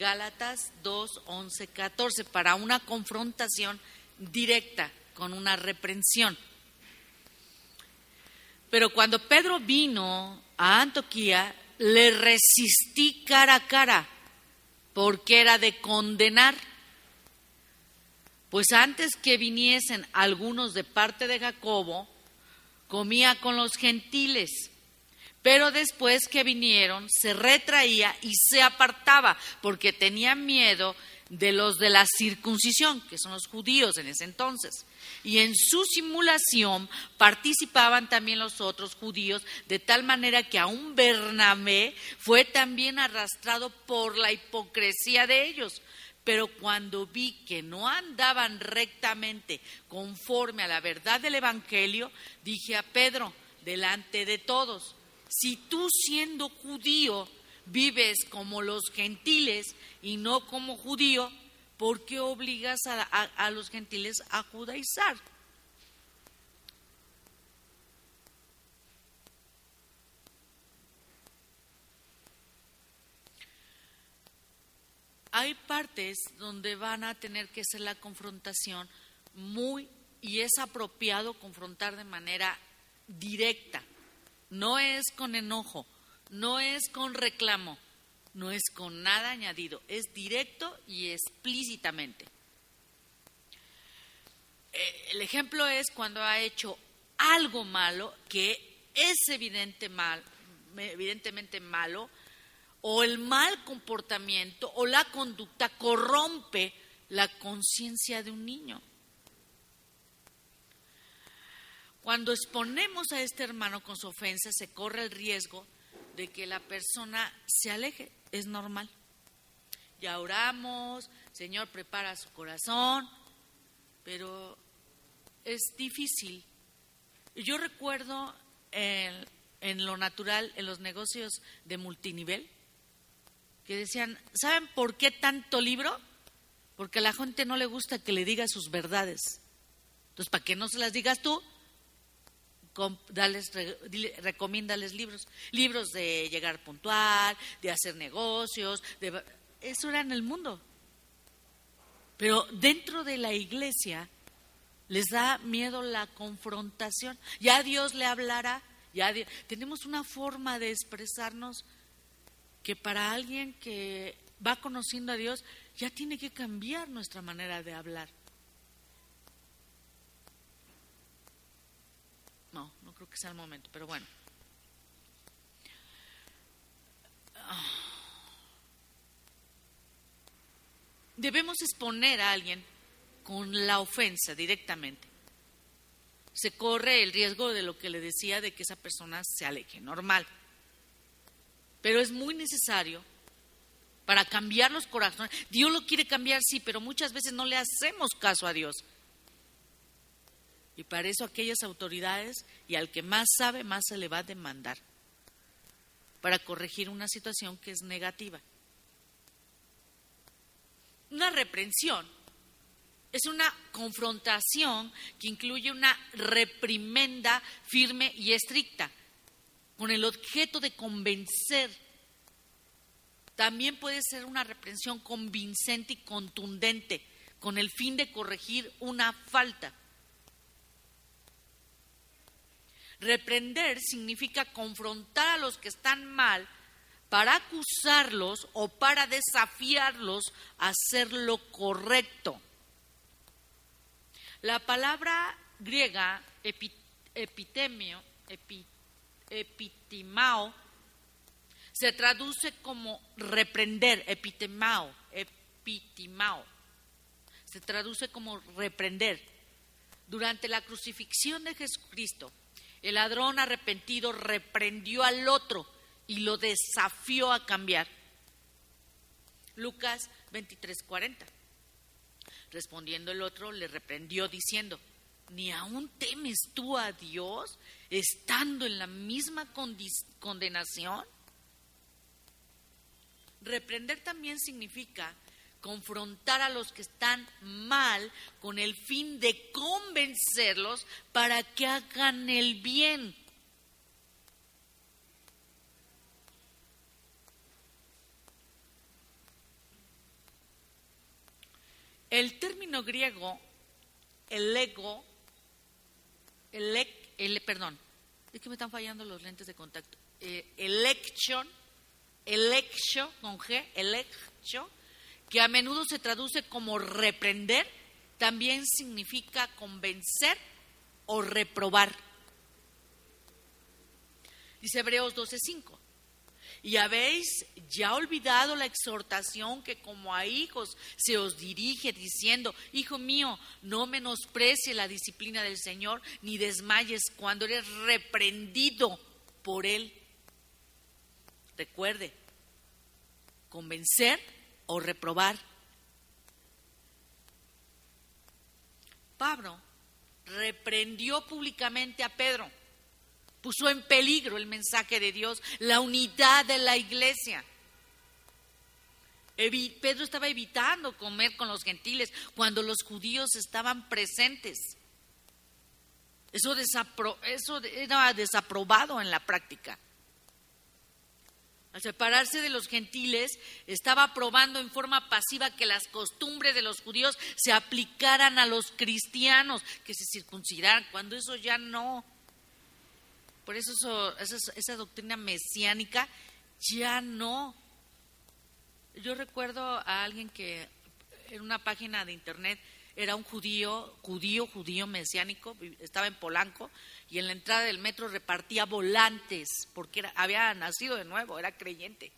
Gálatas 2, 11, 14, para una confrontación directa con una reprensión. Pero cuando Pedro vino a Antoquía, le resistí cara a cara, porque era de condenar. Pues antes que viniesen algunos de parte de Jacobo, comía con los gentiles. Pero después que vinieron, se retraía y se apartaba, porque tenía miedo de los de la circuncisión, que son los judíos en ese entonces. Y en su simulación participaban también los otros judíos, de tal manera que aún Bernabé fue también arrastrado por la hipocresía de ellos. Pero cuando vi que no andaban rectamente conforme a la verdad del Evangelio, dije a Pedro, delante de todos, si tú siendo judío vives como los gentiles y no como judío, ¿por qué obligas a, los gentiles a judaizar? Hay partes donde van a tener que ser la confrontación muy, y es apropiado confrontar de manera directa, no es con enojo, no es con reclamo, no es con nada añadido, es directo y explícitamente. Eh, el ejemplo es cuando ha hecho algo malo que es evidente mal, evidentemente malo, o el mal comportamiento o la conducta corrompe la conciencia de un niño. Cuando exponemos a este hermano con su ofensa, se corre el riesgo de que la persona se aleje, es normal. Ya oramos, Señor, prepara su corazón, pero es difícil. Yo recuerdo en, en lo natural, en los negocios de multinivel, que decían, ¿saben por qué tanto libro? Porque a la gente no le gusta que le diga sus verdades. Entonces, para que no se las digas tú, dales, recomiéndales libros, libros de llegar puntual, de hacer negocios, de, eso era en el mundo. Pero dentro de la iglesia les da miedo la confrontación. Ya Dios le hablará, ya tenemos una forma de expresarnos que para alguien que va conociendo a Dios ya tiene que cambiar nuestra manera de hablar. Que sea el momento, pero bueno. Debemos exponer a alguien con la ofensa directamente. Se corre el riesgo de lo que le decía de que esa persona se aleje, normal. Pero es muy necesario para cambiar los corazones. Dios lo quiere cambiar, sí, pero muchas veces no le hacemos caso a Dios. Y para eso aquellas autoridades y al que más sabe, más se le va a demandar para corregir una situación que es negativa. Una reprensión es una confrontación que incluye una reprimenda firme y estricta, con el objeto de convencer. También puede ser una reprensión convincente y contundente, con el fin de corregir una falta. Reprender significa confrontar a los que están mal para acusarlos o para desafiarlos a hacer lo correcto. La palabra griega epitemio, se traduce como reprender, epitemao, epitimao. Se traduce como reprender. Durante la crucifixión de Jesucristo, el ladrón arrepentido reprendió al otro y lo desafió a cambiar. Lucas 23:40. Respondiendo el otro, le reprendió diciendo, ¿ni aún temes tú a Dios estando en la misma condenación? Reprender también significa confrontar a los que están mal con el fin de convencerlos para que hagan el bien. El término griego, el ego, el, el perdón, es que me están fallando los lentes de contacto. Eh, election, electio con G, electio, que a menudo se traduce como reprender, también significa convencer o reprobar. Dice Hebreos 12:5. Y habéis ya olvidado la exhortación que como a hijos se os dirige diciendo, Hijo mío, no menosprecie la disciplina del Señor, ni desmayes cuando eres reprendido por Él. Recuerde, convencer o reprobar. Pablo reprendió públicamente a Pedro puso en peligro el mensaje de Dios, la unidad de la iglesia. Pedro estaba evitando comer con los gentiles cuando los judíos estaban presentes. Eso, eso era desaprobado en la práctica. Al separarse de los gentiles, estaba probando en forma pasiva que las costumbres de los judíos se aplicaran a los cristianos, que se circuncidaran, cuando eso ya no. Por eso, esa, doctrina mesiánica ya no. Yo recuerdo a alguien que en una página de internet era un judío, judío, judío mesiánico, estaba en Polanco y en la entrada del metro repartía volantes porque había nacido de nuevo, era creyente.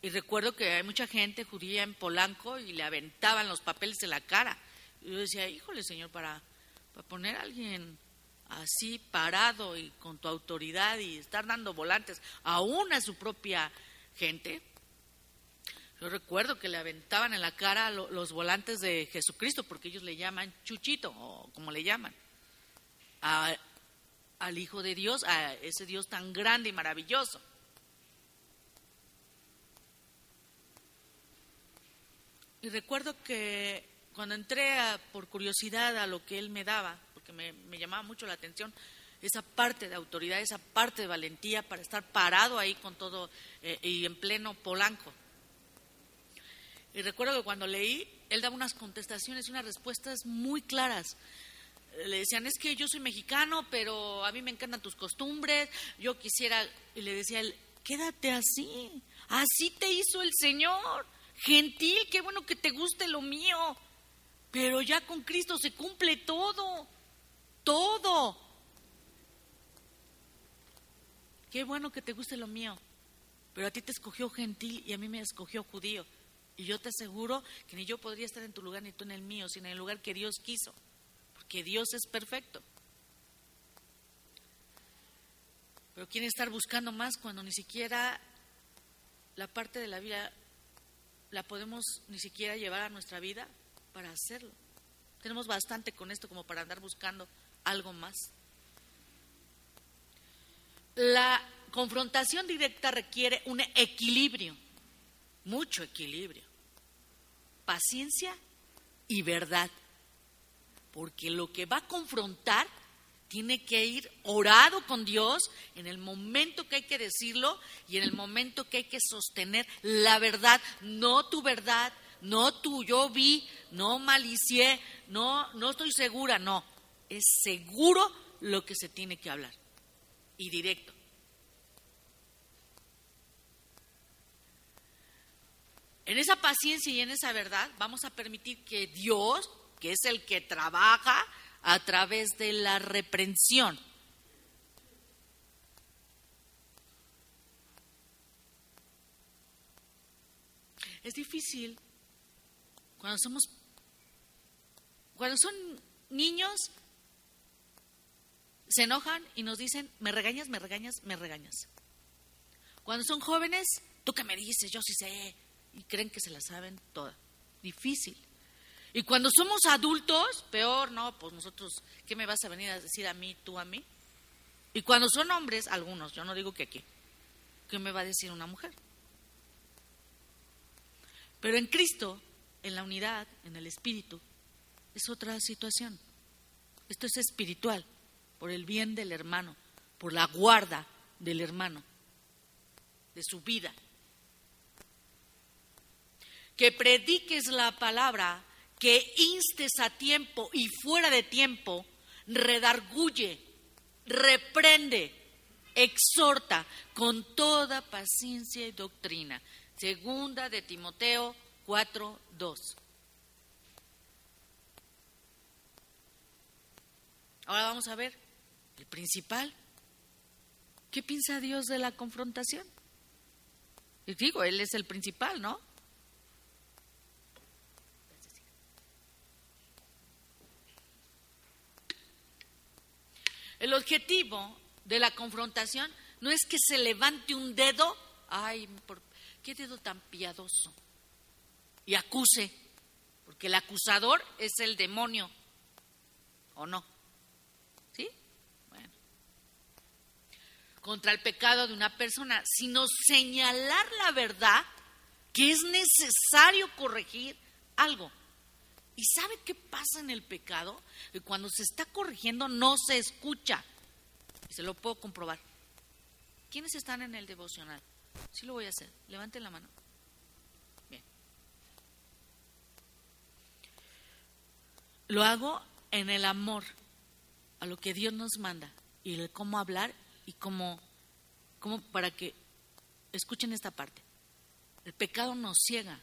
Y recuerdo que hay mucha gente judía en Polanco y le aventaban los papeles en la cara. Y yo decía, híjole, señor, para, para poner a alguien así parado y con tu autoridad y estar dando volantes aún a su propia gente. Yo recuerdo que le aventaban en la cara los volantes de Jesucristo, porque ellos le llaman chuchito, o como le llaman, al Hijo de Dios, a ese Dios tan grande y maravilloso. Y recuerdo que cuando entré por curiosidad a lo que él me daba, me, llamaba mucho la atención, esa parte de autoridad, esa parte de valentía para estar parado ahí con todo eh, y en pleno Polanco. Y recuerdo que cuando leí, él daba unas contestaciones, unas respuestas muy claras. Le decían, es que yo soy mexicano, pero a mí me encantan tus costumbres, yo quisiera, y le decía él, quédate así, así te hizo el Señor, gentil, qué bueno que te guste lo mío, pero ya con Cristo se cumple todo todo. Qué bueno que te guste lo mío, pero a ti te escogió gentil y a mí me escogió judío. Y yo te aseguro que ni yo podría estar en tu lugar ni tú en el mío, sino en el lugar que Dios quiso, porque Dios es perfecto. Pero quieren estar buscando más cuando ni siquiera la parte de la vida la podemos ni siquiera llevar a nuestra vida para hacerlo. Tenemos bastante con esto como para andar buscando algo más. La confrontación directa requiere un equilibrio, mucho equilibrio, paciencia y verdad, porque lo que va a confrontar tiene que ir orado con Dios en el momento que hay que decirlo y en el momento que hay que sostener la verdad, no tu verdad, no tu yo vi, no malicié, no, no estoy segura, no, es seguro lo que se tiene que hablar. Y directo. En esa paciencia y en esa verdad vamos a permitir que Dios, que es el que trabaja a través de la reprensión, es difícil cuando somos cuando son niños se enojan y nos dicen, me regañas, me regañas, me regañas. Cuando son jóvenes, tú qué me dices, yo sí sé, y creen que se la saben toda. Difícil. Y cuando somos adultos, peor, no, pues nosotros, ¿qué me vas a venir a decir a mí, tú a mí? Y cuando son hombres, algunos, yo no digo que aquí, ¿qué me va a decir una mujer? Pero en Cristo, en la unidad, en el Espíritu, es otra situación. Esto es espiritual por el bien del hermano, por la guarda del hermano, de su vida. Que prediques la palabra que instes a tiempo y fuera de tiempo, redarguye, reprende, exhorta con toda paciencia y doctrina. Segunda de Timoteo 4, 2. Ahora vamos a ver el principal. ¿Qué piensa Dios de la confrontación? Y digo, Él es el principal, ¿no? El objetivo de la confrontación no es que se levante un dedo, ay, qué dedo tan piadoso, y acuse, porque el acusador es el demonio, ¿o no? ¿Sí? Bueno. Contra el pecado de una persona, sino señalar la verdad que es necesario corregir algo. ¿Y sabe qué pasa en el pecado? Que cuando se está corrigiendo no se escucha. Y se lo puedo comprobar. ¿Quiénes están en el devocional? Sí lo voy a hacer. Levanten la mano. Bien. Lo hago en el amor a lo que Dios nos manda y el cómo hablar y cómo, cómo para que escuchen esta parte. El pecado nos ciega.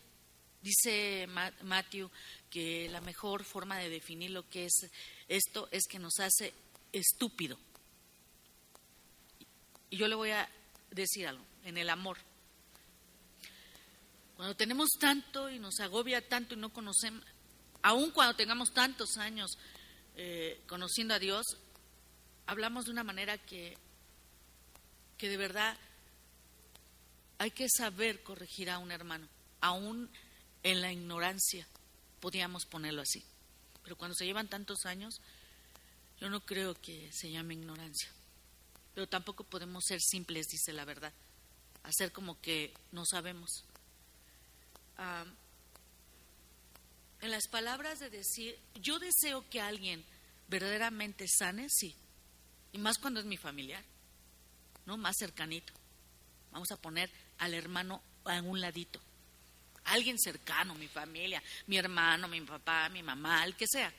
Dice Matthew que la mejor forma de definir lo que es esto es que nos hace estúpido. Y yo le voy a decir algo, en el amor. Cuando tenemos tanto y nos agobia tanto y no conocemos, aun cuando tengamos tantos años eh, conociendo a Dios, hablamos de una manera que, que de verdad hay que saber corregir a un hermano, aún en la ignorancia, podríamos ponerlo así. Pero cuando se llevan tantos años, yo no creo que se llame ignorancia. Pero tampoco podemos ser simples, dice la verdad, hacer como que no sabemos. en las palabras de decir, yo deseo que alguien verdaderamente sane, sí, y más cuando es mi familiar, ¿no? Más cercanito. Vamos a poner al hermano en un ladito alguien cercano, mi familia, mi hermano, mi papá, mi mamá, el que sea.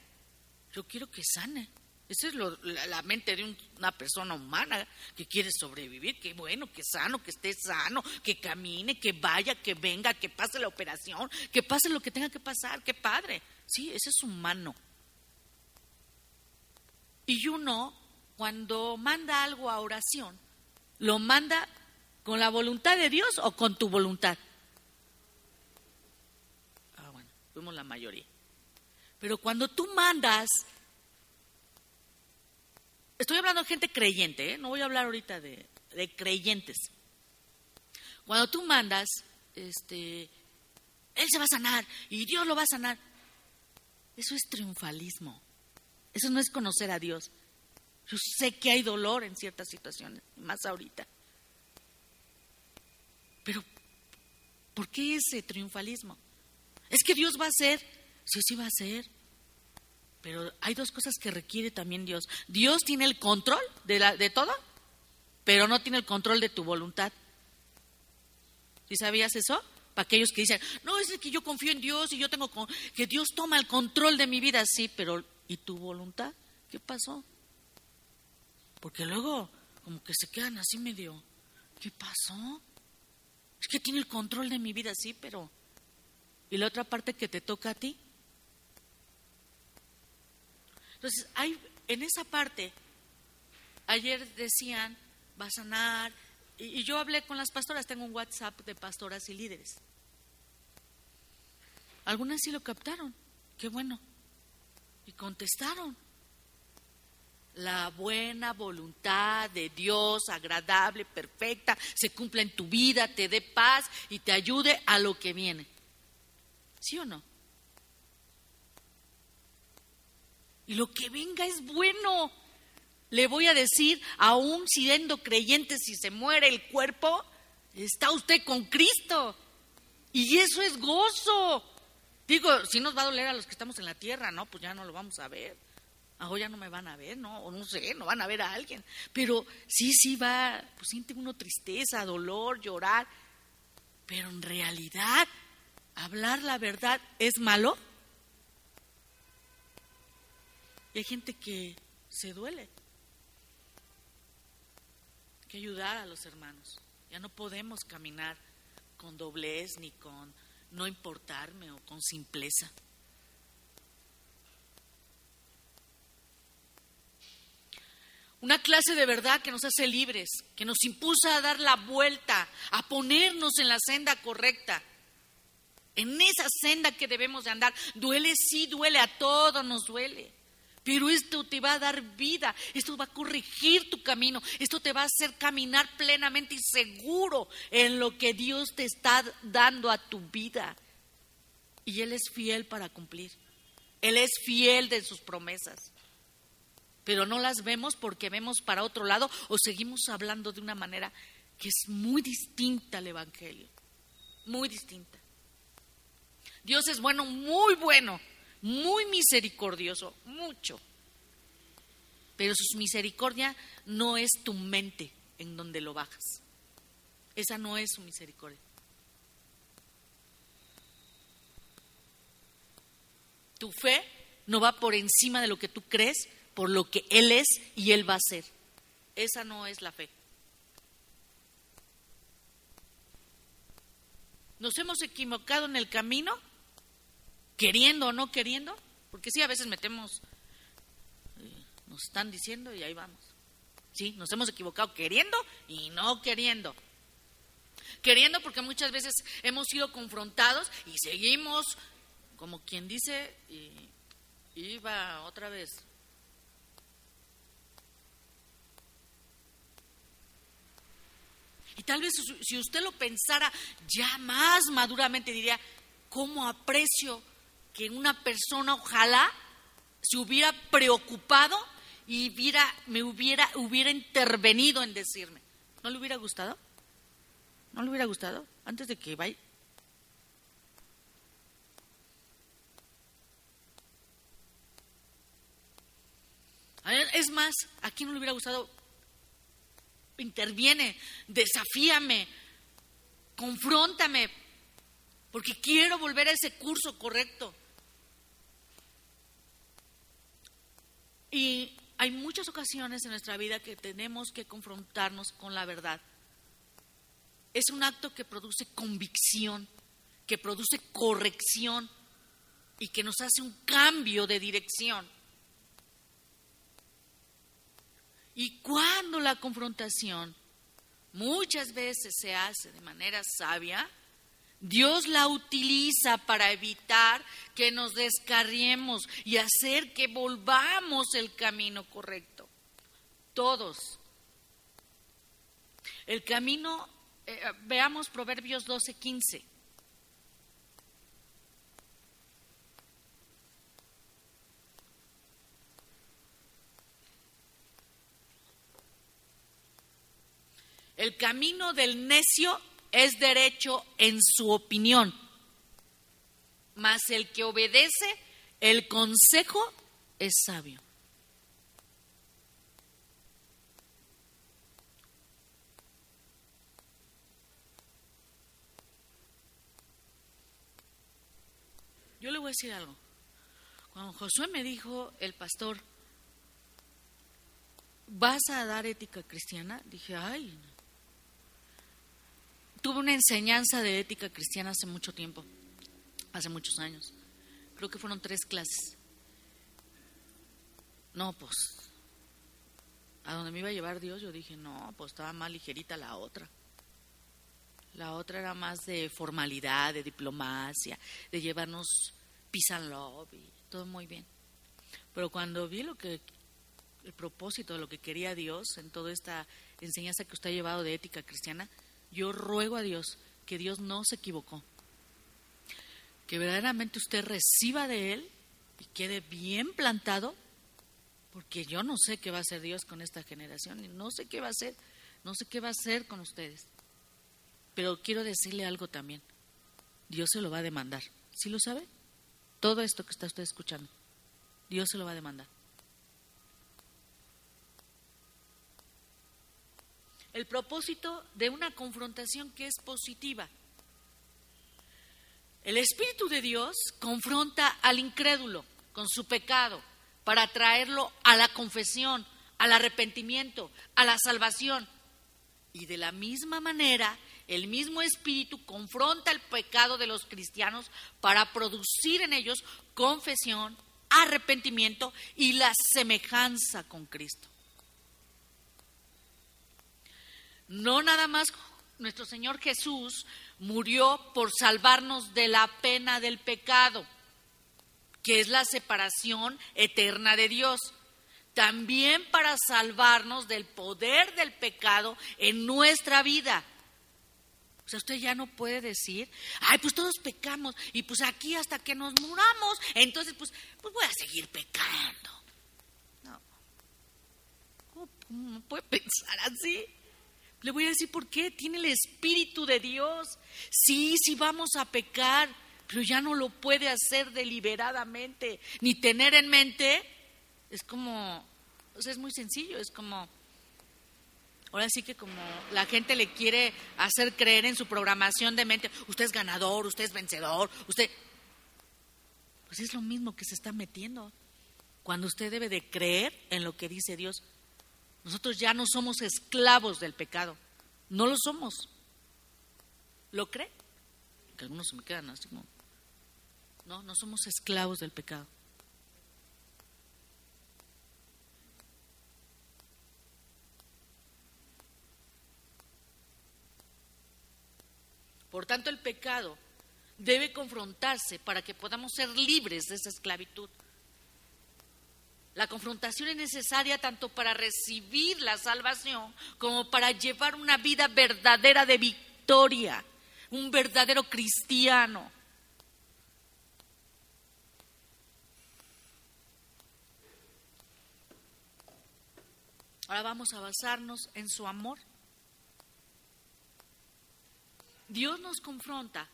Yo quiero que sane. Esa es la, mente de una persona humana que quiere sobrevivir, que bueno, que sano, que esté sano, que camine, que vaya, que venga, que pase la operación, que pase lo que tenga que pasar, qué padre. Sí, ese es humano. Y uno, cuando manda algo a oración, lo manda con la voluntad de Dios o con tu voluntad fuimos la mayoría. Pero cuando tú mandas, estoy hablando de gente creyente, ¿eh? no voy a hablar ahorita de, de creyentes. Cuando tú mandas, este, Él se va a sanar y Dios lo va a sanar. Eso es triunfalismo. Eso no es conocer a Dios. Yo sé que hay dolor en ciertas situaciones, más ahorita. Pero, ¿por qué ese triunfalismo? Es que Dios va a hacer. Sí, sí va a hacer. Pero hay dos cosas que requiere también Dios. Dios tiene el control de, la, de todo, pero no tiene el control de tu voluntad. ¿Sí sabías eso? Para aquellos que dicen, no, es que yo confío en Dios y yo tengo que Dios toma el control de mi vida. Sí, pero ¿y tu voluntad? ¿Qué pasó? Porque luego como que se quedan así medio, ¿qué pasó? Es que tiene el control de mi vida, sí, pero y la otra parte que te toca a ti. Entonces, hay, en esa parte, ayer decían, va a sanar, y, y yo hablé con las pastoras, tengo un WhatsApp de pastoras y líderes. Algunas sí lo captaron, qué bueno, y contestaron. La buena voluntad de Dios, agradable, perfecta, se cumpla en tu vida, te dé paz y te ayude a lo que viene. ¿Sí o no? Y lo que venga es bueno. Le voy a decir, aún siendo creyente, si se muere el cuerpo, está usted con Cristo. Y eso es gozo. Digo, si nos va a doler a los que estamos en la tierra, ¿no? Pues ya no lo vamos a ver. Ahora ya no me van a ver, ¿no? O no sé, no van a ver a alguien. Pero sí, sí va, pues siente uno tristeza, dolor, llorar. Pero en realidad hablar la verdad es malo? Y hay gente que se duele. Hay que ayudar a los hermanos. Ya no podemos caminar con doblez ni con no importarme o con simpleza. Una clase de verdad que nos hace libres, que nos impulsa a dar la vuelta, a ponernos en la senda correcta, en esa senda que debemos de andar. Duele, sí, duele, a todos nos duele. Pero esto te va a dar vida, esto va a corregir tu camino, esto te va a hacer caminar plenamente y seguro en lo que Dios te está dando a tu vida. Y Él es fiel para cumplir. Él es fiel de sus promesas pero no las vemos porque vemos para otro lado o seguimos hablando de una manera que es muy distinta al Evangelio, muy distinta. Dios es bueno, muy bueno, muy misericordioso, mucho. Pero su misericordia no es tu mente en donde lo bajas. Esa no es su misericordia. Tu fe no va por encima de lo que tú crees, por lo que Él es y Él va a ser. Esa no es la fe. ¿Nos hemos equivocado en el camino? ¿Queriendo o no queriendo? Porque sí, a veces metemos, eh, nos están diciendo y ahí vamos. Sí, nos hemos equivocado queriendo y no queriendo. Queriendo porque muchas veces hemos sido confrontados y seguimos, como quien dice, y iba otra vez Y tal vez si usted lo pensara ya más maduramente, diría, ¿cómo aprecio que una persona ojalá se hubiera preocupado y hubiera, me hubiera, intervenido en decirme? ¿No le hubiera gustado? ¿No le hubiera gustado? Antes de que vaya. Es más, ¿a quién no le hubiera gustado interviene, desafíame, confróntame, porque quiero volver a ese curso correcto. Y hay muchas ocasiones en nuestra vida que tenemos que confrontarnos con la verdad. Es un acto que produce convicción, que produce corrección y que nos hace un cambio de dirección. Y cuando la confrontación muchas veces se hace de manera sabia, Dios la utiliza para evitar que nos descarriemos y hacer que volvamos el camino correcto. Todos. El camino, eh, veamos Proverbios 12, 15. El camino del necio es derecho en su opinión, mas el que obedece el consejo es sabio. Yo le voy a decir algo. Cuando Josué me dijo, el pastor, ¿vas a dar ética cristiana? Dije, ay, tuve una enseñanza de ética cristiana hace mucho tiempo, hace muchos años. Creo que fueron tres clases. No, pues, a donde me iba a llevar Dios, yo dije, no, pues estaba más ligerita la otra. La otra era más de formalidad, de diplomacia, de llevarnos peace and love y todo muy bien. Pero cuando vi lo que, el propósito de lo que quería Dios en toda esta enseñanza que usted ha llevado de ética cristiana, yo ruego a Dios que Dios no se equivocó, que verdaderamente usted reciba de Él y quede bien plantado, porque yo no sé qué va a hacer Dios con esta generación, y no sé qué va a hacer, no sé qué va a hacer con ustedes. Pero quiero decirle algo también, Dios se lo va a demandar, ¿sí lo sabe? Todo esto que está usted escuchando, Dios se lo va a demandar. El propósito de una confrontación que es positiva. El Espíritu de Dios confronta al incrédulo con su pecado, para traerlo a la confesión, al arrepentimiento, a la salvación. Y de la misma manera, el mismo Espíritu confronta el pecado de los cristianos para producir en ellos confesión, arrepentimiento y la semejanza con Cristo. No nada más nuestro Señor Jesús murió por salvarnos de la pena del pecado, que es la separación eterna de Dios. También para salvarnos del poder del pecado en nuestra vida. O sea, usted ya no puede decir, ay, pues todos pecamos y pues aquí hasta que nos muramos, entonces pues, pues voy a seguir pecando. No. ¿Cómo puede pensar así? Le voy a decir por qué. Tiene el Espíritu de Dios. Sí, sí vamos a pecar, pero ya no lo puede hacer deliberadamente, ni tener en mente. Es como, o sea, es muy sencillo, es como, ahora sí que como la gente le quiere hacer creer en su programación de mente, usted es ganador, usted es vencedor, usted... Pues es lo mismo que se está metiendo. Cuando usted debe de creer en lo que dice Dios, nosotros ya no somos esclavos del pecado. No lo somos. ¿Lo cree? Que algunos se me quedan así como... No, no somos esclavos del pecado. Por tanto, el pecado debe confrontarse para que podamos ser libres de esa esclavitud. La confrontación es necesaria tanto para recibir la salvación como para llevar una vida verdadera de victoria, un verdadero cristiano. Ahora vamos a basarnos en su amor. Dios nos confronta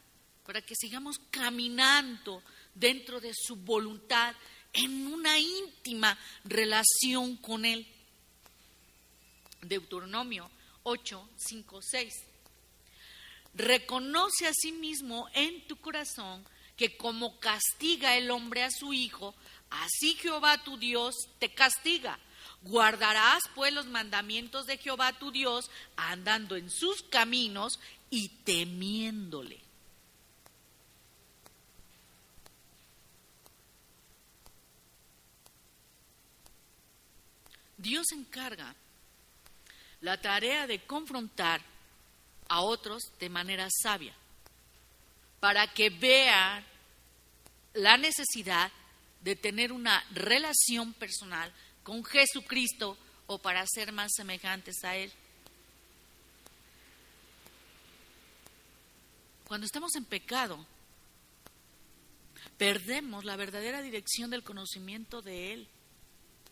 para que sigamos caminando dentro de su voluntad en una íntima relación con Él. Deuteronomio 8, 5, 6. Reconoce a sí mismo en tu corazón que como castiga el hombre a su hijo, así Jehová tu Dios te castiga. Guardarás pues los mandamientos de Jehová tu Dios, andando en sus caminos y temiéndole. Dios encarga la tarea de confrontar a otros de manera sabia, para que vean la necesidad de tener una relación personal con Jesucristo o para ser más semejantes a Él. Cuando estamos en pecado, perdemos la verdadera dirección del conocimiento de Él,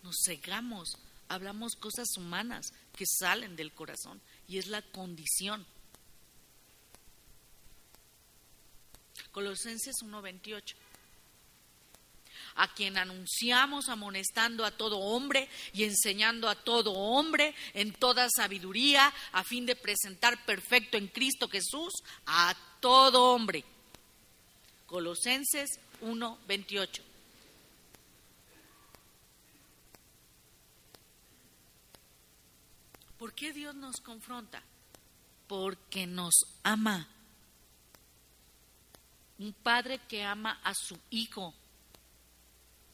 nos cegamos hablamos cosas humanas que salen del corazón y es la condición. Colosenses 1:28. A quien anunciamos amonestando a todo hombre y enseñando a todo hombre en toda sabiduría, a fin de presentar perfecto en Cristo Jesús a todo hombre. Colosenses 1:28. ¿Por qué Dios nos confronta? Porque nos ama. Un padre que ama a su hijo.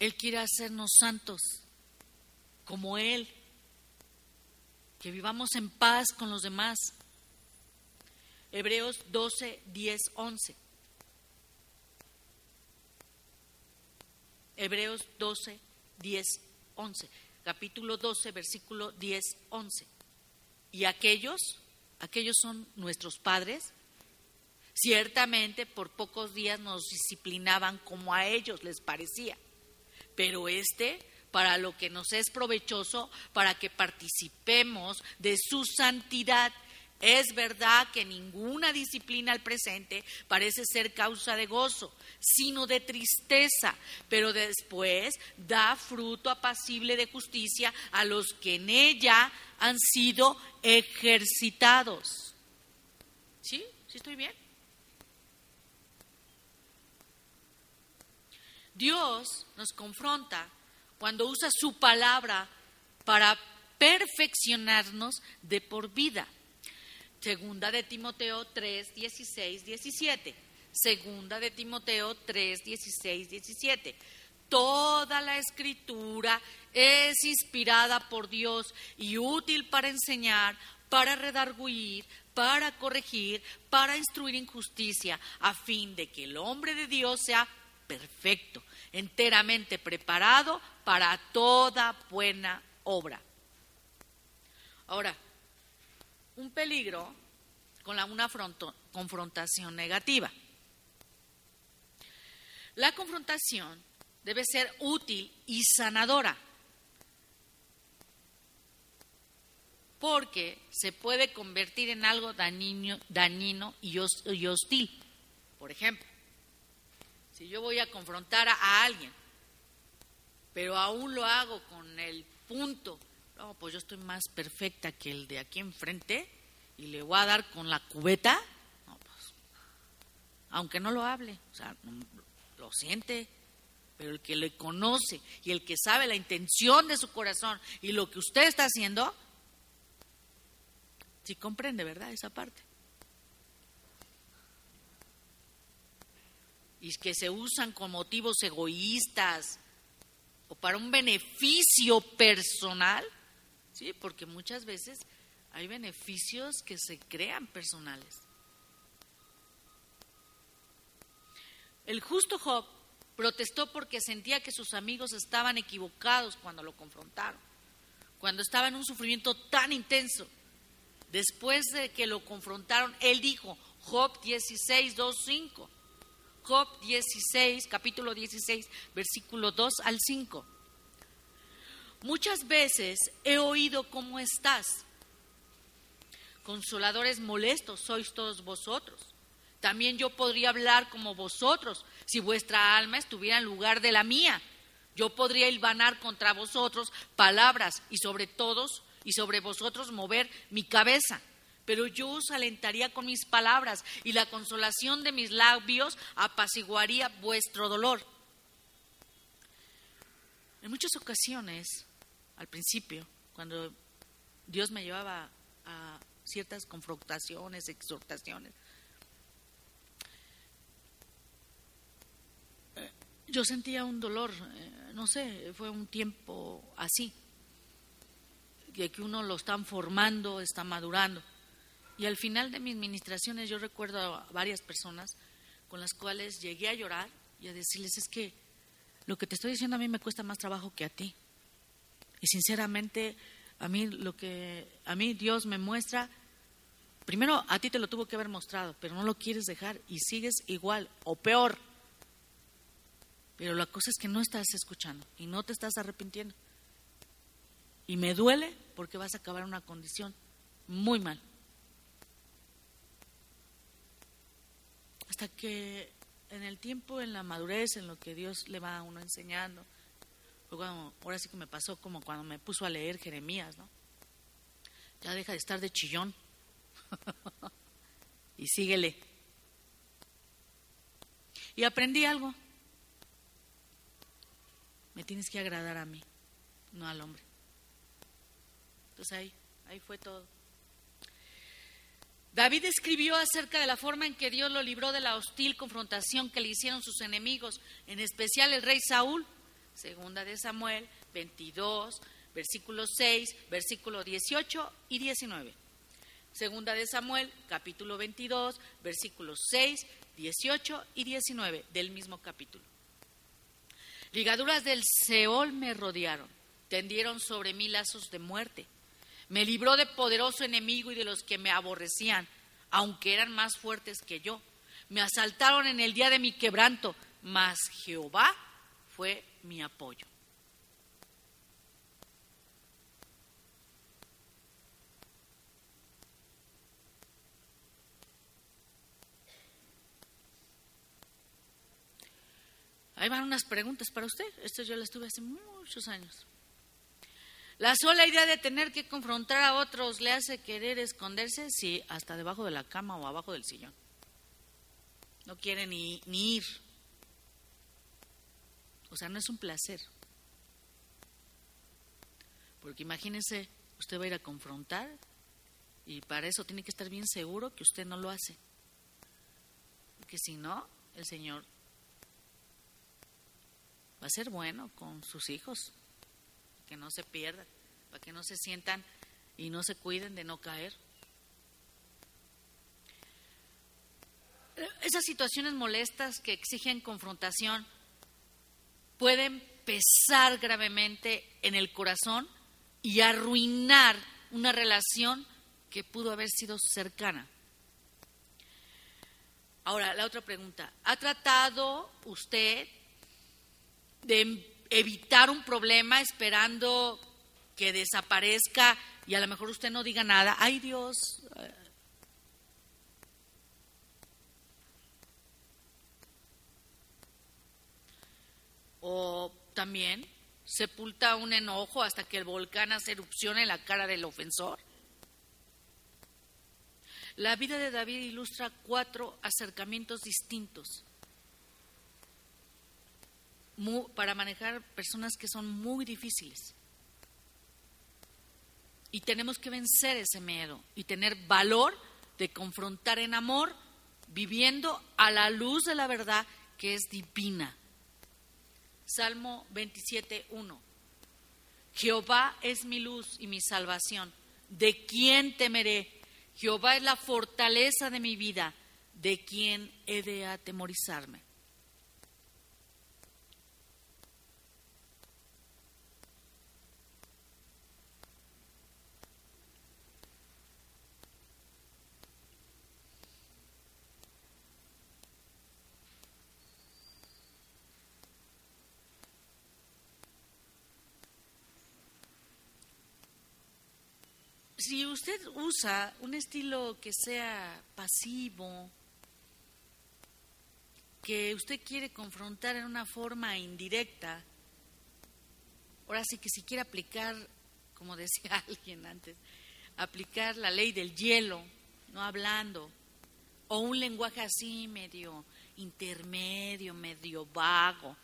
Él quiere hacernos santos como Él. Que vivamos en paz con los demás. Hebreos 12, 10, 11. Hebreos 12, 10, 11. Capítulo 12, versículo 10, 11. Y aquellos, aquellos son nuestros padres, ciertamente por pocos días nos disciplinaban como a ellos les parecía, pero este para lo que nos es provechoso, para que participemos de su santidad es verdad que ninguna disciplina al presente parece ser causa de gozo, sino de tristeza, pero después da fruto apacible de justicia a los que en ella han sido ejercitados. ¿Sí? ¿Sí estoy bien? Dios nos confronta cuando usa su palabra para perfeccionarnos de por vida. Segunda de Timoteo 3, 16, 17. Segunda de Timoteo 3, 16, 17. Toda la escritura es inspirada por Dios y útil para enseñar, para redarguir, para corregir, para instruir en justicia, a fin de que el hombre de Dios sea perfecto, enteramente preparado para toda buena obra. Ahora, un peligro con una confrontación negativa. La confrontación debe ser útil y sanadora, porque se puede convertir en algo dañino, dañino y hostil. Por ejemplo, si yo voy a confrontar a alguien, pero aún lo hago con el punto no, pues yo estoy más perfecta que el de aquí enfrente y le voy a dar con la cubeta, no, pues, aunque no lo hable, o sea, lo siente, pero el que le conoce y el que sabe la intención de su corazón y lo que usted está haciendo, sí comprende, ¿verdad? Esa parte. Y que se usan con motivos egoístas o para un beneficio personal, Sí, porque muchas veces hay beneficios que se crean personales. El justo Job protestó porque sentía que sus amigos estaban equivocados cuando lo confrontaron, cuando estaba en un sufrimiento tan intenso. Después de que lo confrontaron, él dijo, Job 16, 2, 5. Job 16, capítulo 16, versículo 2 al 5. Muchas veces he oído cómo estás. Consoladores molestos sois todos vosotros. También yo podría hablar como vosotros si vuestra alma estuviera en lugar de la mía. Yo podría hilvanar contra vosotros palabras y sobre todos y sobre vosotros mover mi cabeza. Pero yo os alentaría con mis palabras y la consolación de mis labios apaciguaría vuestro dolor. En muchas ocasiones al principio, cuando Dios me llevaba a ciertas confrontaciones, exhortaciones. Eh, yo sentía un dolor, eh, no sé, fue un tiempo así, de que uno lo están formando, está madurando. Y al final de mis ministraciones yo recuerdo a varias personas con las cuales llegué a llorar y a decirles, es que lo que te estoy diciendo a mí me cuesta más trabajo que a ti. Y sinceramente, a mí lo que a mí Dios me muestra, primero a ti te lo tuvo que haber mostrado, pero no lo quieres dejar y sigues igual o peor. Pero la cosa es que no estás escuchando y no te estás arrepintiendo. Y me duele porque vas a acabar una condición muy mal. Hasta que en el tiempo, en la madurez, en lo que Dios le va a uno enseñando, ahora sí que me pasó como cuando me puso a leer Jeremías, ¿no? Ya deja de estar de chillón. y síguele. Y aprendí algo. Me tienes que agradar a mí, no al hombre. Entonces ahí, ahí fue todo. David escribió acerca de la forma en que Dios lo libró de la hostil confrontación que le hicieron sus enemigos, en especial el rey Saúl. Segunda de Samuel 22, versículos 6, versículo 18 y 19. Segunda de Samuel, capítulo 22, versículos 6, 18 y 19 del mismo capítulo. Ligaduras del Seol me rodearon, tendieron sobre mí lazos de muerte. Me libró de poderoso enemigo y de los que me aborrecían, aunque eran más fuertes que yo. Me asaltaron en el día de mi quebranto, mas Jehová fue mi apoyo. Ahí van unas preguntas para usted. Esto yo las tuve hace muchos años. La sola idea de tener que confrontar a otros le hace querer esconderse, sí, hasta debajo de la cama o abajo del sillón. No quiere ni, ni ir. O sea, no es un placer. Porque imagínense, usted va a ir a confrontar y para eso tiene que estar bien seguro que usted no lo hace. Porque si no, el Señor va a ser bueno con sus hijos, que no se pierdan, para que no se sientan y no se cuiden de no caer. Esas situaciones molestas que exigen confrontación pueden pesar gravemente en el corazón y arruinar una relación que pudo haber sido cercana. Ahora, la otra pregunta. ¿Ha tratado usted de evitar un problema esperando que desaparezca y a lo mejor usted no diga nada? Ay Dios, O también sepulta un enojo hasta que el volcán hace erupción en la cara del ofensor. La vida de David ilustra cuatro acercamientos distintos para manejar personas que son muy difíciles. Y tenemos que vencer ese miedo y tener valor de confrontar en amor, viviendo a la luz de la verdad que es divina. Salmo 27, 1. Jehová es mi luz y mi salvación. ¿De quién temeré? Jehová es la fortaleza de mi vida. ¿De quién he de atemorizarme? Si usted usa un estilo que sea pasivo, que usted quiere confrontar en una forma indirecta, ahora sí que si quiere aplicar, como decía alguien antes, aplicar la ley del hielo, no hablando, o un lenguaje así medio intermedio, medio vago,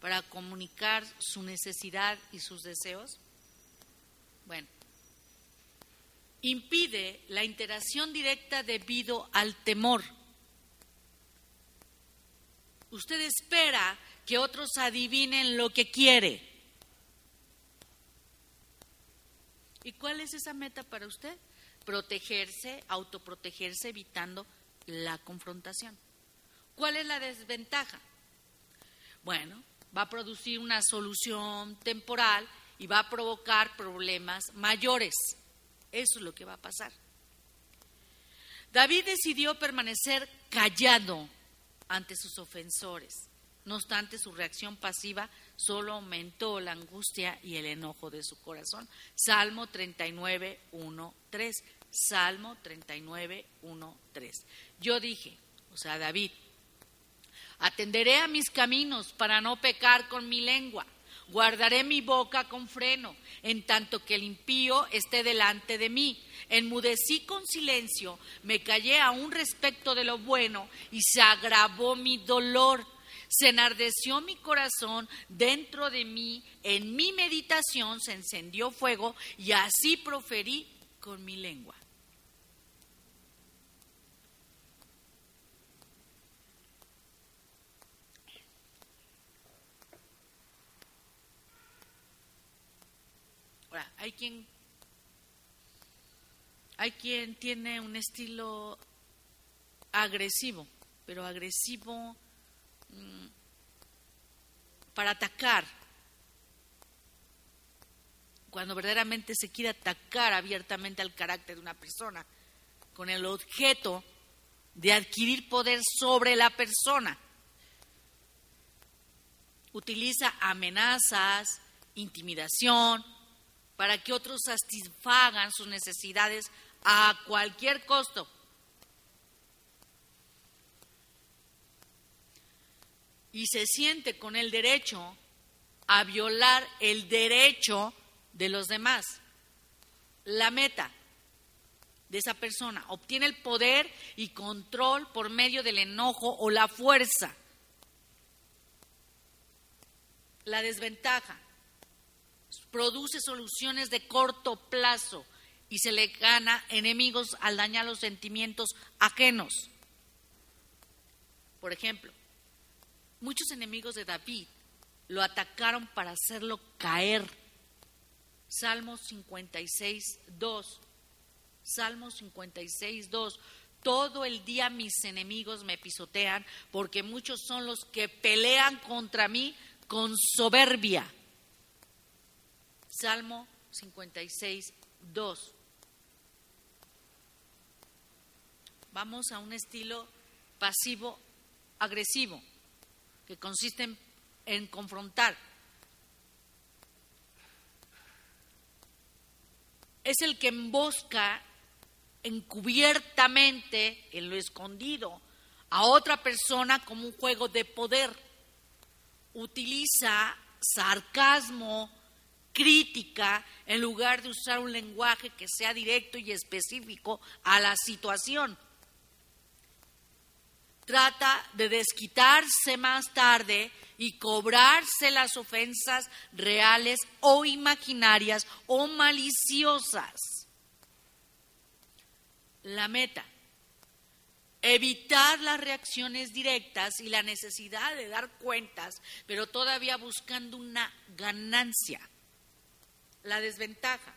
para comunicar su necesidad y sus deseos, bueno, impide la interacción directa debido al temor. Usted espera que otros adivinen lo que quiere. ¿Y cuál es esa meta para usted? Protegerse, autoprotegerse, evitando la confrontación. ¿Cuál es la desventaja? Bueno, va a producir una solución temporal y va a provocar problemas mayores. Eso es lo que va a pasar. David decidió permanecer callado ante sus ofensores. No obstante, su reacción pasiva solo aumentó la angustia y el enojo de su corazón. Salmo 39, 1, 3. Salmo 39, 1, 3. Yo dije, o sea, David, atenderé a mis caminos para no pecar con mi lengua guardaré mi boca con freno, en tanto que el impío esté delante de mí. Enmudecí con silencio, me callé aún respecto de lo bueno y se agravó mi dolor. Se enardeció mi corazón dentro de mí, en mi meditación se encendió fuego y así proferí con mi lengua. Hay quien hay quien tiene un estilo agresivo, pero agresivo mm, para atacar. Cuando verdaderamente se quiere atacar abiertamente al carácter de una persona, con el objeto de adquirir poder sobre la persona. Utiliza amenazas, intimidación, para que otros satisfagan sus necesidades a cualquier costo. Y se siente con el derecho a violar el derecho de los demás. La meta de esa persona obtiene el poder y control por medio del enojo o la fuerza. La desventaja produce soluciones de corto plazo y se le gana enemigos al dañar los sentimientos ajenos. Por ejemplo, muchos enemigos de David lo atacaron para hacerlo caer. Salmo 56, 2. Salmo 56, 2. Todo el día mis enemigos me pisotean porque muchos son los que pelean contra mí con soberbia. Salmo 56, 2. Vamos a un estilo pasivo-agresivo, que consiste en, confrontar. Es el que embosca encubiertamente, en lo escondido, a otra persona como un juego de poder. Utiliza sarcasmo, crítica, en lugar de usar un lenguaje que sea directo y específico a la situación. Trata de desquitarse más tarde y cobrarse las ofensas reales o imaginarias o maliciosas. La meta, evitar las reacciones directas y la necesidad de dar cuentas, pero todavía buscando una ganancia la desventaja.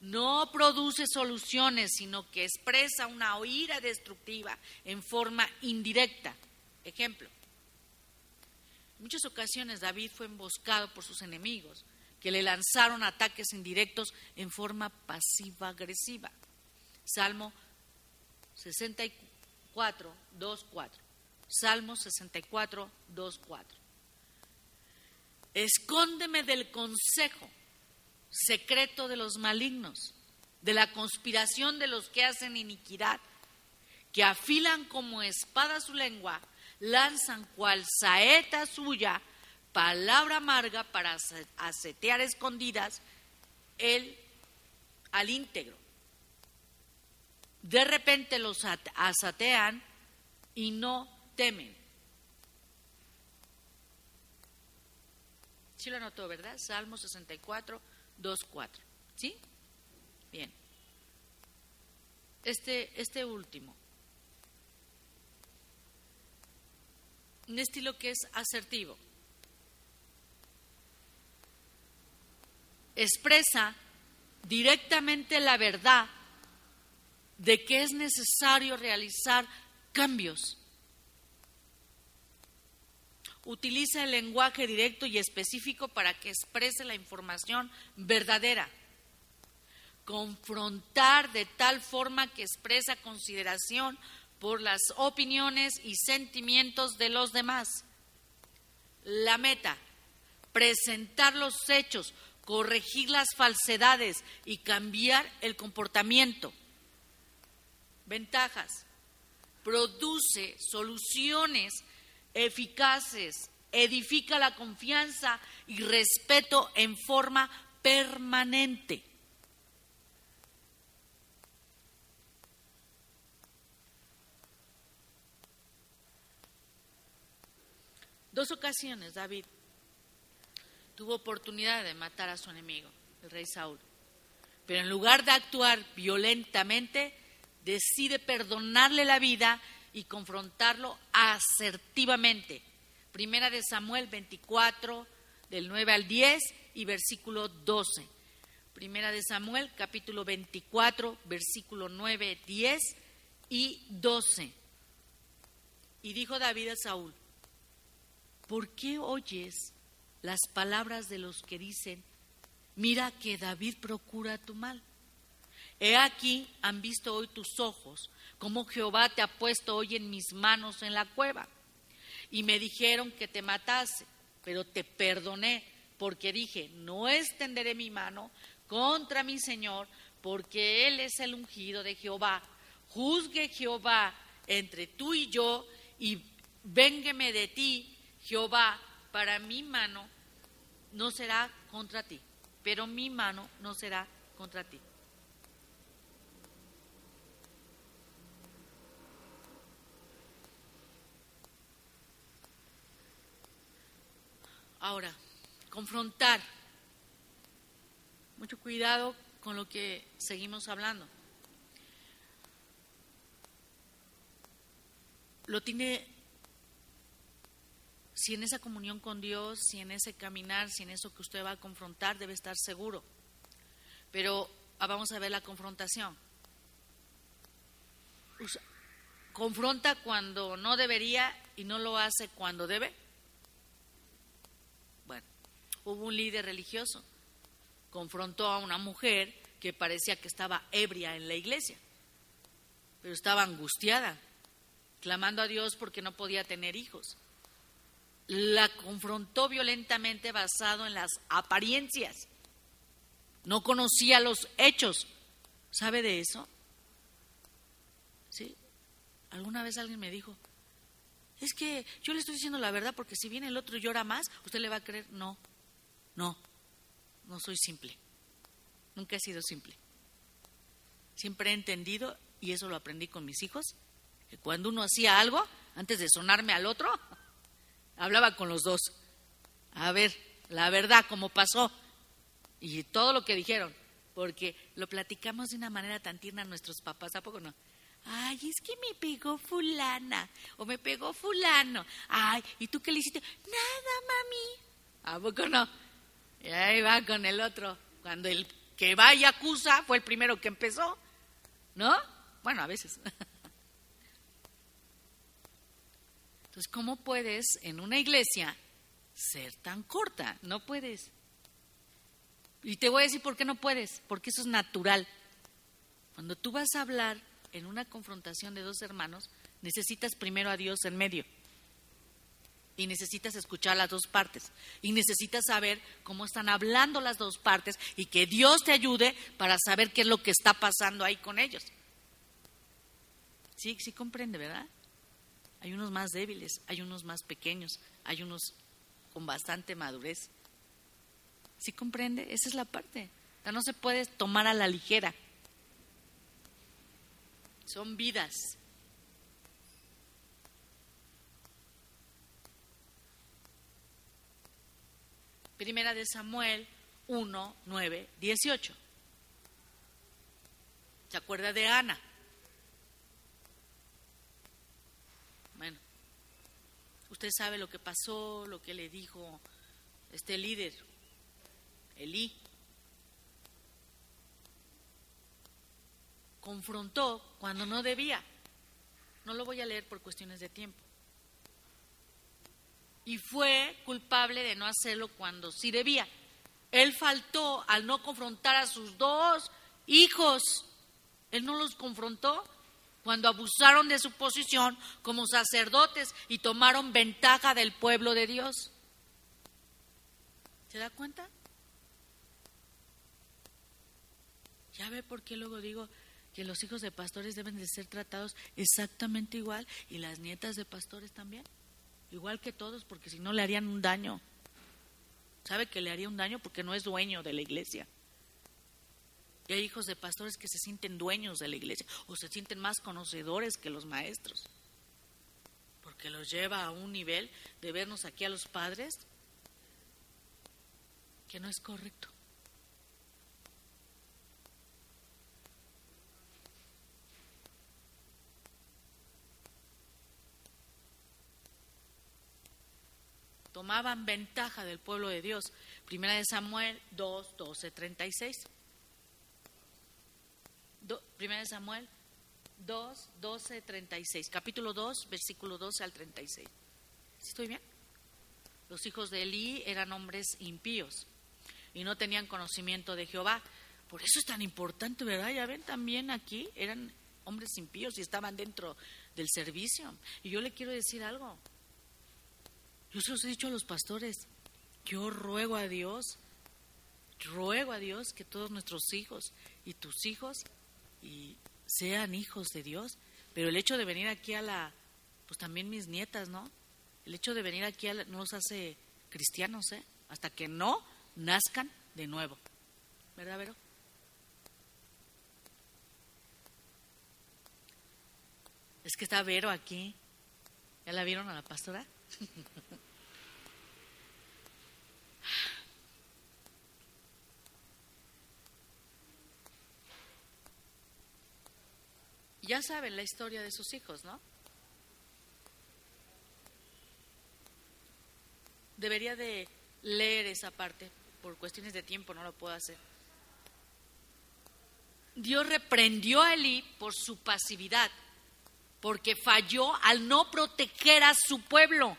No produce soluciones, sino que expresa una oíra destructiva en forma indirecta. Ejemplo. En muchas ocasiones David fue emboscado por sus enemigos, que le lanzaron ataques indirectos en forma pasiva-agresiva. Salmo 64, 2, 4. Salmo 64, 2, 4. Escóndeme del consejo secreto de los malignos, de la conspiración de los que hacen iniquidad, que afilan como espada su lengua, lanzan cual saeta suya, palabra amarga para asetear escondidas el al íntegro. De repente los asatean y no temen. Sí lo anotó, ¿verdad? Salmo 64, 2.4. ¿Sí? Bien. Este, este último. Un estilo que es asertivo. Expresa directamente la verdad de que es necesario realizar cambios utiliza el lenguaje directo y específico para que exprese la información verdadera. Confrontar de tal forma que expresa consideración por las opiniones y sentimientos de los demás. La meta, presentar los hechos, corregir las falsedades y cambiar el comportamiento. Ventajas, produce soluciones eficaces, edifica la confianza y respeto en forma permanente. Dos ocasiones David tuvo oportunidad de matar a su enemigo, el rey Saúl. Pero en lugar de actuar violentamente, decide perdonarle la vida y confrontarlo asertivamente. Primera de Samuel 24, del 9 al 10 y versículo 12. Primera de Samuel, capítulo 24, versículo 9, 10 y 12. Y dijo David a Saúl, ¿por qué oyes las palabras de los que dicen, mira que David procura tu mal? He aquí, han visto hoy tus ojos como Jehová te ha puesto hoy en mis manos en la cueva. Y me dijeron que te matase, pero te perdoné, porque dije, no extenderé mi mano contra mi Señor, porque Él es el ungido de Jehová. Juzgue Jehová entre tú y yo, y véngueme de ti, Jehová, para mi mano no será contra ti, pero mi mano no será contra ti. Ahora, confrontar Mucho cuidado con lo que seguimos hablando. Lo tiene, si en esa comunión con Dios, si en ese caminar, si en eso que usted va a confrontar, debe estar seguro. Pero ah, vamos a ver la confrontación. confronta cuando no debería y no lo hace cuando debe. Hubo un líder religioso, confrontó a una mujer que parecía que estaba ebria en la iglesia, pero estaba angustiada, clamando a Dios porque no podía tener hijos. La confrontó violentamente basado en las apariencias no conocía los hechos. ¿Sabe de eso? ¿Sí? Alguna vez alguien me dijo, es que yo le estoy diciendo la verdad porque si viene el otro y llora más, usted le va a creer. No, no, no soy simple. Nunca he sido simple. Siempre he entendido, y eso lo aprendí con mis hijos, que cuando uno hacía algo, antes de sonarme al otro, hablaba con los dos. A ver, la verdad, cómo pasó y todo lo que dijeron, porque lo platicamos de una manera tan tierna a nuestros papás, ¿a poco no? Ay, es que me pegó fulana o me pegó fulano. Ay, ¿y tú qué le hiciste? Nada, mami. ¿A poco no? Y ahí va con el otro. Cuando el que va y acusa fue el primero que empezó, ¿no? Bueno, a veces. Entonces, ¿cómo puedes en una iglesia ser tan corta? No puedes. Y te voy a decir por qué no puedes, porque eso es natural. Cuando tú vas a hablar en una confrontación de dos hermanos, necesitas primero a Dios en medio. Y necesitas escuchar las dos partes. Y necesitas saber cómo están hablando las dos partes y que Dios te ayude para saber qué es lo que está pasando ahí con ellos. Sí, sí comprende, ¿verdad? Hay unos más débiles, hay unos más pequeños, hay unos con bastante madurez. ¿Sí comprende? Esa es la parte. no se puede tomar a la ligera. Son vidas. Primera de Samuel 1, 9, 18. ¿Se acuerda de Ana? Bueno, usted sabe lo que pasó, lo que le dijo este líder. Elí, confrontó cuando no debía. No lo voy a leer por cuestiones de tiempo. Y fue culpable de no hacerlo cuando sí debía. Él faltó al no confrontar a sus dos hijos. Él no los confrontó cuando abusaron de su posición como sacerdotes y tomaron ventaja del pueblo de Dios. ¿Se da cuenta? Ya ve por qué luego digo que los hijos de pastores deben de ser tratados exactamente igual y las nietas de pastores también. Igual que todos, porque si no le harían un daño. ¿Sabe que le haría un daño? Porque no es dueño de la iglesia. Y hay hijos de pastores que se sienten dueños de la iglesia o se sienten más conocedores que los maestros. Porque los lleva a un nivel de vernos aquí a los padres que no es correcto. Tomaban ventaja del pueblo de Dios. Primera de Samuel 2, 12, 36. primera de Samuel 2, 12, 36. Capítulo 2, versículo 12 al 36. ¿Estoy bien? Los hijos de Elí eran hombres impíos y no tenían conocimiento de Jehová. Por eso es tan importante, ¿verdad? Ya ven, también aquí eran hombres impíos y estaban dentro del servicio. Y yo le quiero decir algo. Yo se los he dicho a los pastores, yo ruego a Dios, ruego a Dios que todos nuestros hijos y tus hijos y sean hijos de Dios, pero el hecho de venir aquí a la, pues también mis nietas, ¿no? El hecho de venir aquí a no los hace cristianos, ¿eh? Hasta que no nazcan de nuevo. ¿Verdad, Vero? Es que está Vero aquí. ¿Ya la vieron a la pastora? Ya saben la historia de sus hijos, ¿no? Debería de leer esa parte, por cuestiones de tiempo no lo puedo hacer. Dios reprendió a Elí por su pasividad, porque falló al no proteger a su pueblo.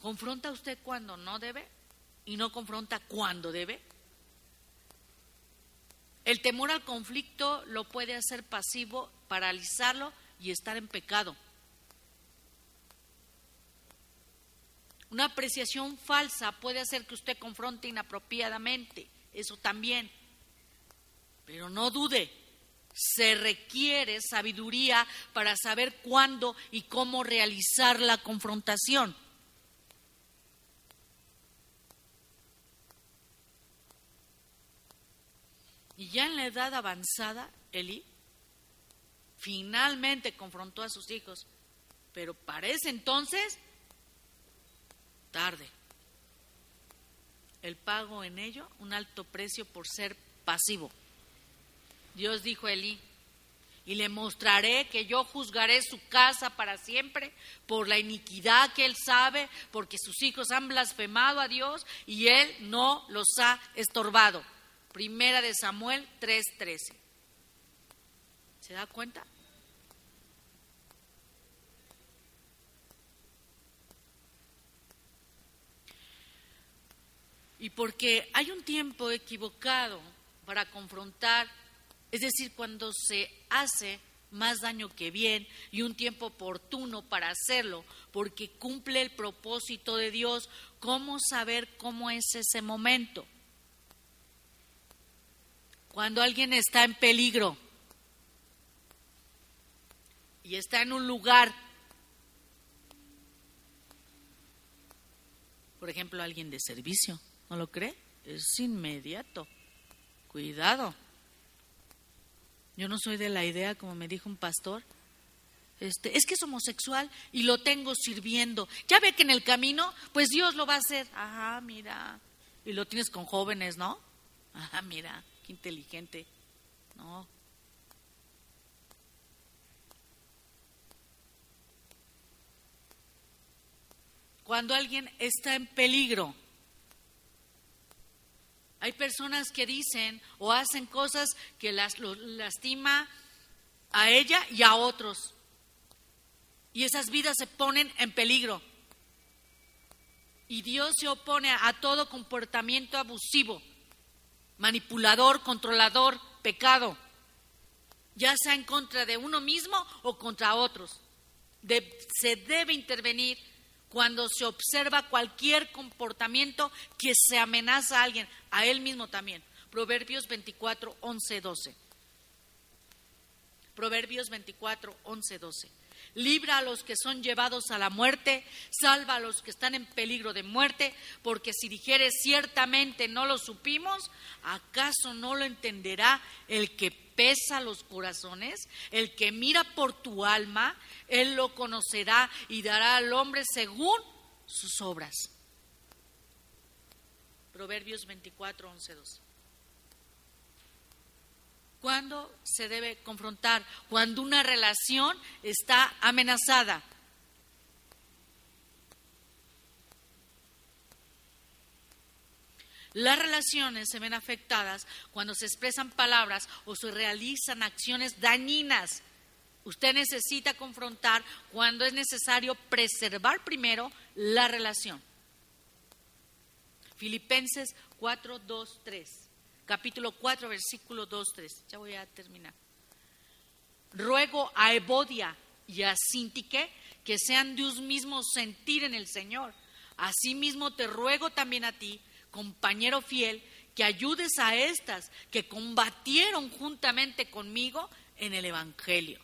¿Confronta usted cuando no debe y no confronta cuando debe? El temor al conflicto lo puede hacer pasivo, paralizarlo y estar en pecado. Una apreciación falsa puede hacer que usted confronte inapropiadamente, eso también. Pero no dude, se requiere sabiduría para saber cuándo y cómo realizar la confrontación. Y ya en la edad avanzada, Eli finalmente confrontó a sus hijos, pero parece entonces tarde. El pago en ello, un alto precio por ser pasivo. Dios dijo a Elí, y le mostraré que yo juzgaré su casa para siempre por la iniquidad que él sabe, porque sus hijos han blasfemado a Dios y él no los ha estorbado. Primera de Samuel 3:13. ¿Se da cuenta? Y porque hay un tiempo equivocado para confrontar, es decir, cuando se hace más daño que bien y un tiempo oportuno para hacerlo, porque cumple el propósito de Dios, ¿cómo saber cómo es ese momento? Cuando alguien está en peligro y está en un lugar, por ejemplo, alguien de servicio, ¿no lo cree? Es inmediato. Cuidado. Yo no soy de la idea, como me dijo un pastor, este, es que es homosexual y lo tengo sirviendo. Ya ve que en el camino, pues Dios lo va a hacer. Ajá, mira. Y lo tienes con jóvenes, ¿no? Ajá, mira inteligente. No. Cuando alguien está en peligro, hay personas que dicen o hacen cosas que las, lastima a ella y a otros. Y esas vidas se ponen en peligro. Y Dios se opone a todo comportamiento abusivo manipulador, controlador, pecado, ya sea en contra de uno mismo o contra otros. se debe intervenir cuando se observa cualquier comportamiento que se amenaza a alguien, a él mismo también. Proverbios 24, 11, 12. Proverbios 24, 11, 12 libra a los que son llevados a la muerte, salva a los que están en peligro de muerte, porque si dijeres ciertamente no lo supimos, ¿acaso no lo entenderá el que pesa los corazones, el que mira por tu alma, él lo conocerá y dará al hombre según sus obras? Proverbios 24, 11, 12. ¿Cuándo se debe confrontar? Cuando una relación está amenazada. Las relaciones se ven afectadas cuando se expresan palabras o se realizan acciones dañinas. Usted necesita confrontar cuando es necesario preservar primero la relación. Filipenses 4, 2, 3 capítulo 4, versículo 2, 3. Ya voy a terminar. Ruego a Evodia y a Sintique que sean de un mismo sentir en el Señor. Asimismo te ruego también a ti, compañero fiel, que ayudes a estas que combatieron juntamente conmigo en el Evangelio.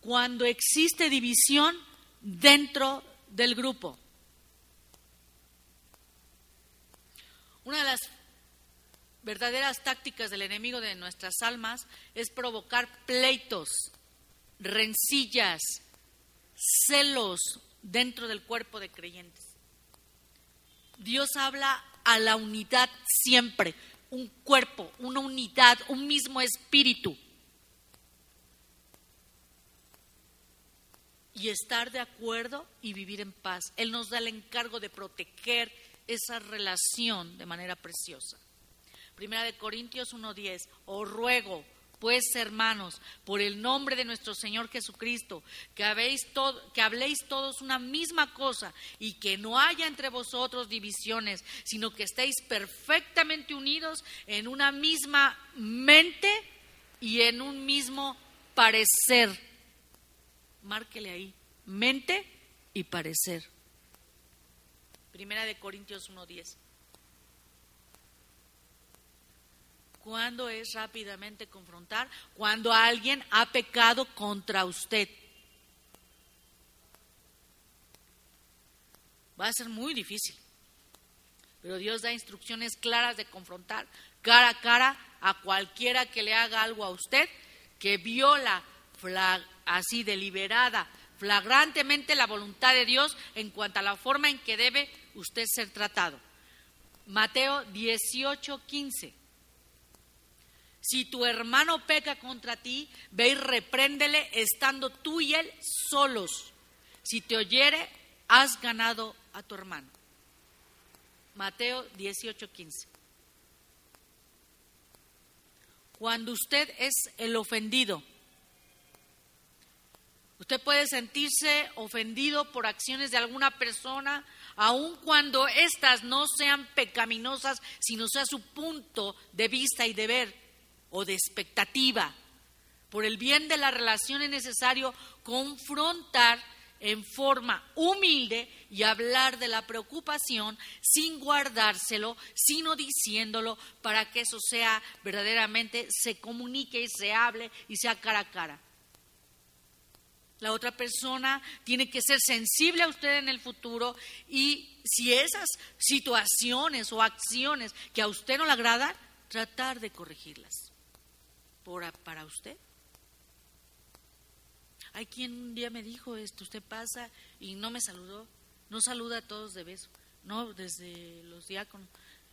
Cuando existe división, dentro del grupo. Una de las verdaderas tácticas del enemigo de nuestras almas es provocar pleitos, rencillas, celos, dentro del cuerpo de creyentes. Dios habla a la unidad siempre, un cuerpo, una unidad, un mismo espíritu. Y estar de acuerdo y vivir en paz. Él nos da el encargo de proteger esa relación de manera preciosa. Primera de Corintios 1.10, os ruego pues, hermanos, por el nombre de nuestro Señor Jesucristo, que, que habléis todos una misma cosa y que no haya entre vosotros divisiones, sino que estéis perfectamente unidos en una misma mente y en un mismo parecer. Márquele ahí, mente y parecer. Primera de Corintios 1.10. ¿Cuándo es rápidamente confrontar? Cuando alguien ha pecado contra usted. Va a ser muy difícil. Pero Dios da instrucciones claras de confrontar cara a cara a cualquiera que le haga algo a usted que viola así deliberada, flagrantemente la voluntad de Dios en cuanto a la forma en que debe usted ser tratado. Mateo 18, 15. Si tu hermano peca contra ti, ve y repréndele estando tú y él solos. Si te oyere, has ganado a tu hermano. Mateo 18:15. Cuando usted es el ofendido, usted puede sentirse ofendido por acciones de alguna persona, aun cuando éstas no sean pecaminosas, sino sea su punto de vista y de ver o de expectativa. Por el bien de la relación es necesario confrontar en forma humilde y hablar de la preocupación sin guardárselo, sino diciéndolo para que eso sea verdaderamente, se comunique y se hable y sea cara a cara. La otra persona tiene que ser sensible a usted en el futuro y si esas situaciones o acciones que a usted no le agradan, tratar de corregirlas para usted. Hay quien un día me dijo esto, usted pasa y no me saludó, no saluda a todos de beso, no desde los diáconos.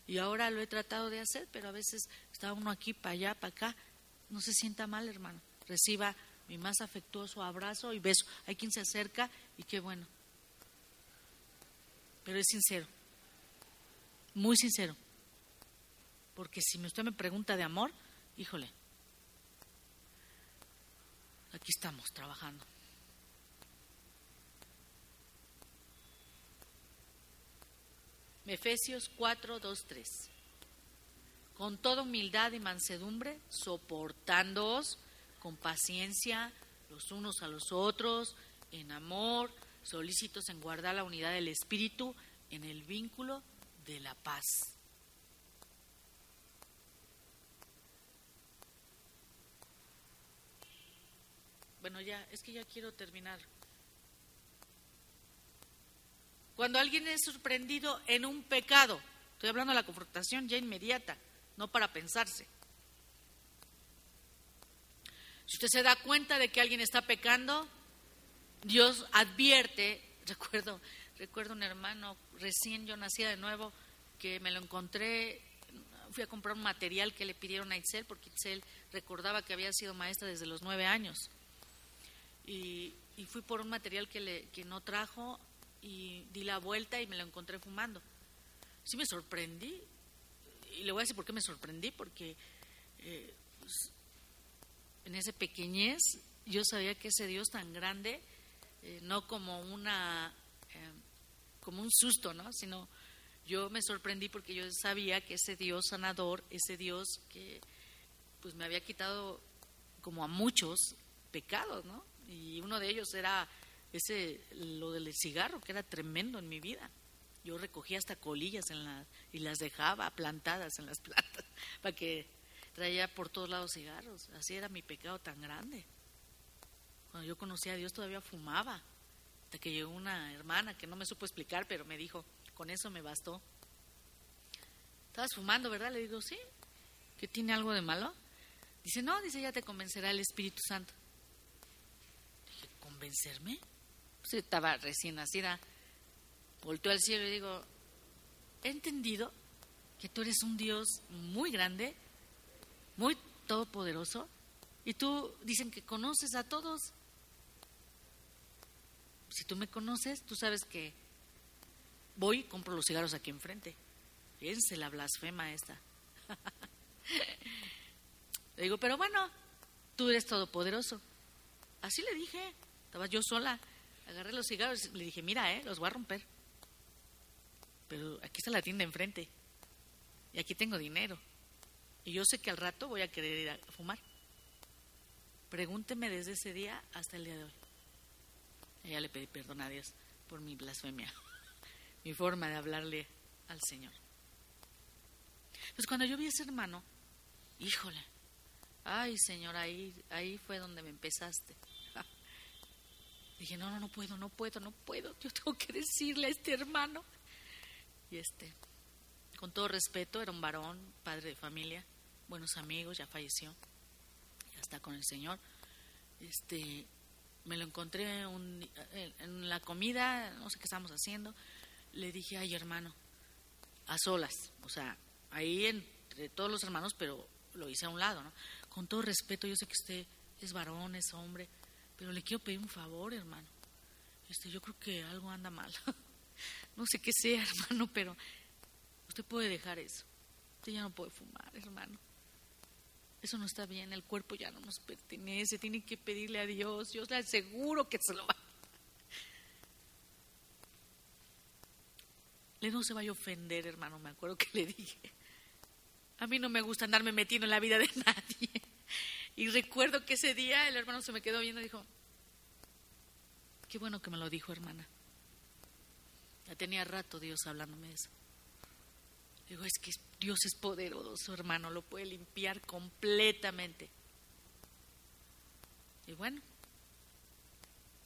Y ahora lo he tratado de hacer, pero a veces está uno aquí, para allá, para acá. No se sienta mal, hermano. Reciba mi más afectuoso abrazo y beso. Hay quien se acerca y qué bueno. Pero es sincero, muy sincero. Porque si usted me pregunta de amor, híjole, aquí estamos trabajando. Efesios 4, 2, 3. Con toda humildad y mansedumbre, soportándoos con paciencia los unos a los otros, en amor, solícitos en guardar la unidad del Espíritu, en el vínculo de la paz. Bueno, ya, es que ya quiero terminar. Cuando alguien es sorprendido en un pecado, estoy hablando de la confrontación ya inmediata, no para pensarse. Si usted se da cuenta de que alguien está pecando, Dios advierte, recuerdo, recuerdo un hermano recién yo nacía de nuevo que me lo encontré, fui a comprar un material que le pidieron a Itzel porque Itzel recordaba que había sido maestra desde los nueve años y, fui por un material que, le, no trajo y di la vuelta y me lo encontré fumando. Sí me sorprendí y le voy a decir por qué me sorprendí, porque eh, en ese pequeñez yo sabía que ese Dios tan grande, eh, no como una eh, como un susto, ¿no? sino yo me sorprendí porque yo sabía que ese Dios sanador, ese Dios que pues me había quitado como a muchos pecados, ¿no? y uno de ellos era ese lo del cigarro que era tremendo en mi vida yo recogía hasta colillas en la, y las dejaba plantadas en las plantas para que traía por todos lados cigarros. Así era mi pecado tan grande. Cuando yo conocí a Dios todavía fumaba. Hasta que llegó una hermana que no me supo explicar pero me dijo con eso me bastó estabas fumando verdad le digo sí que tiene algo de malo dice no dice ya te convencerá el Espíritu Santo convencerme? pues estaba recién nacida. Volteo al cielo y digo, he entendido que tú eres un Dios muy grande, muy todopoderoso, y tú dicen que conoces a todos. Si tú me conoces, tú sabes que voy y compro los cigarros aquí enfrente. Fíjense la blasfema esta. le digo, pero bueno, tú eres todopoderoso. Así le dije, estaba yo sola. Agarré los cigarros y le dije, mira, eh, los voy a romper. Pero aquí está la tienda enfrente. Y aquí tengo dinero. Y yo sé que al rato voy a querer ir a fumar. Pregúnteme desde ese día hasta el día de hoy. Y ya le pedí perdón a Dios por mi blasfemia, mi forma de hablarle al Señor. Pues cuando yo vi a ese hermano, híjole, ay Señor, ahí, ahí fue donde me empezaste. Dije, no, no, no puedo, no puedo, no puedo. Yo tengo que decirle a este hermano. Y este, con todo respeto, era un varón, padre de familia, buenos amigos, ya falleció, ya está con el Señor. Este, me lo encontré un, en la comida, no sé qué estábamos haciendo. Le dije, ay hermano, a solas, o sea, ahí entre todos los hermanos, pero lo hice a un lado, ¿no? Con todo respeto, yo sé que usted es varón, es hombre, pero le quiero pedir un favor, hermano. Este, yo creo que algo anda mal. no sé qué sea, hermano, pero usted puede dejar eso. Usted ya no puede fumar, hermano. Eso no está bien, el cuerpo ya no nos pertenece, tiene que pedirle a Dios, yo le aseguro que se lo va. Le no se vaya a ofender, hermano, me acuerdo que le dije. A mí no me gusta andarme metiendo en la vida de nadie. Y recuerdo que ese día el hermano se me quedó viendo y dijo, qué bueno que me lo dijo, hermana. Ya tenía rato Dios hablándome de eso. Digo, es que Dios es poderoso, hermano, lo puede limpiar completamente. Y bueno,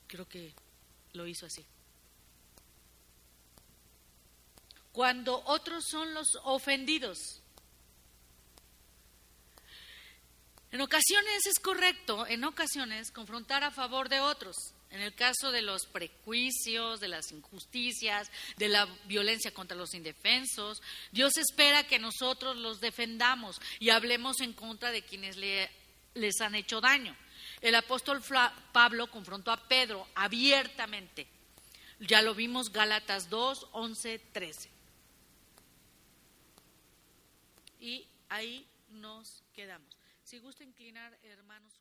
creo que lo hizo así. Cuando otros son los ofendidos, En ocasiones es correcto, en ocasiones, confrontar a favor de otros. En el caso de los prejuicios, de las injusticias, de la violencia contra los indefensos, Dios espera que nosotros los defendamos y hablemos en contra de quienes les han hecho daño. El apóstol Pablo confrontó a Pedro abiertamente. Ya lo vimos Gálatas 2, 11, 13. Y ahí nos quedamos. Si gusta inclinar, hermano, su rostro.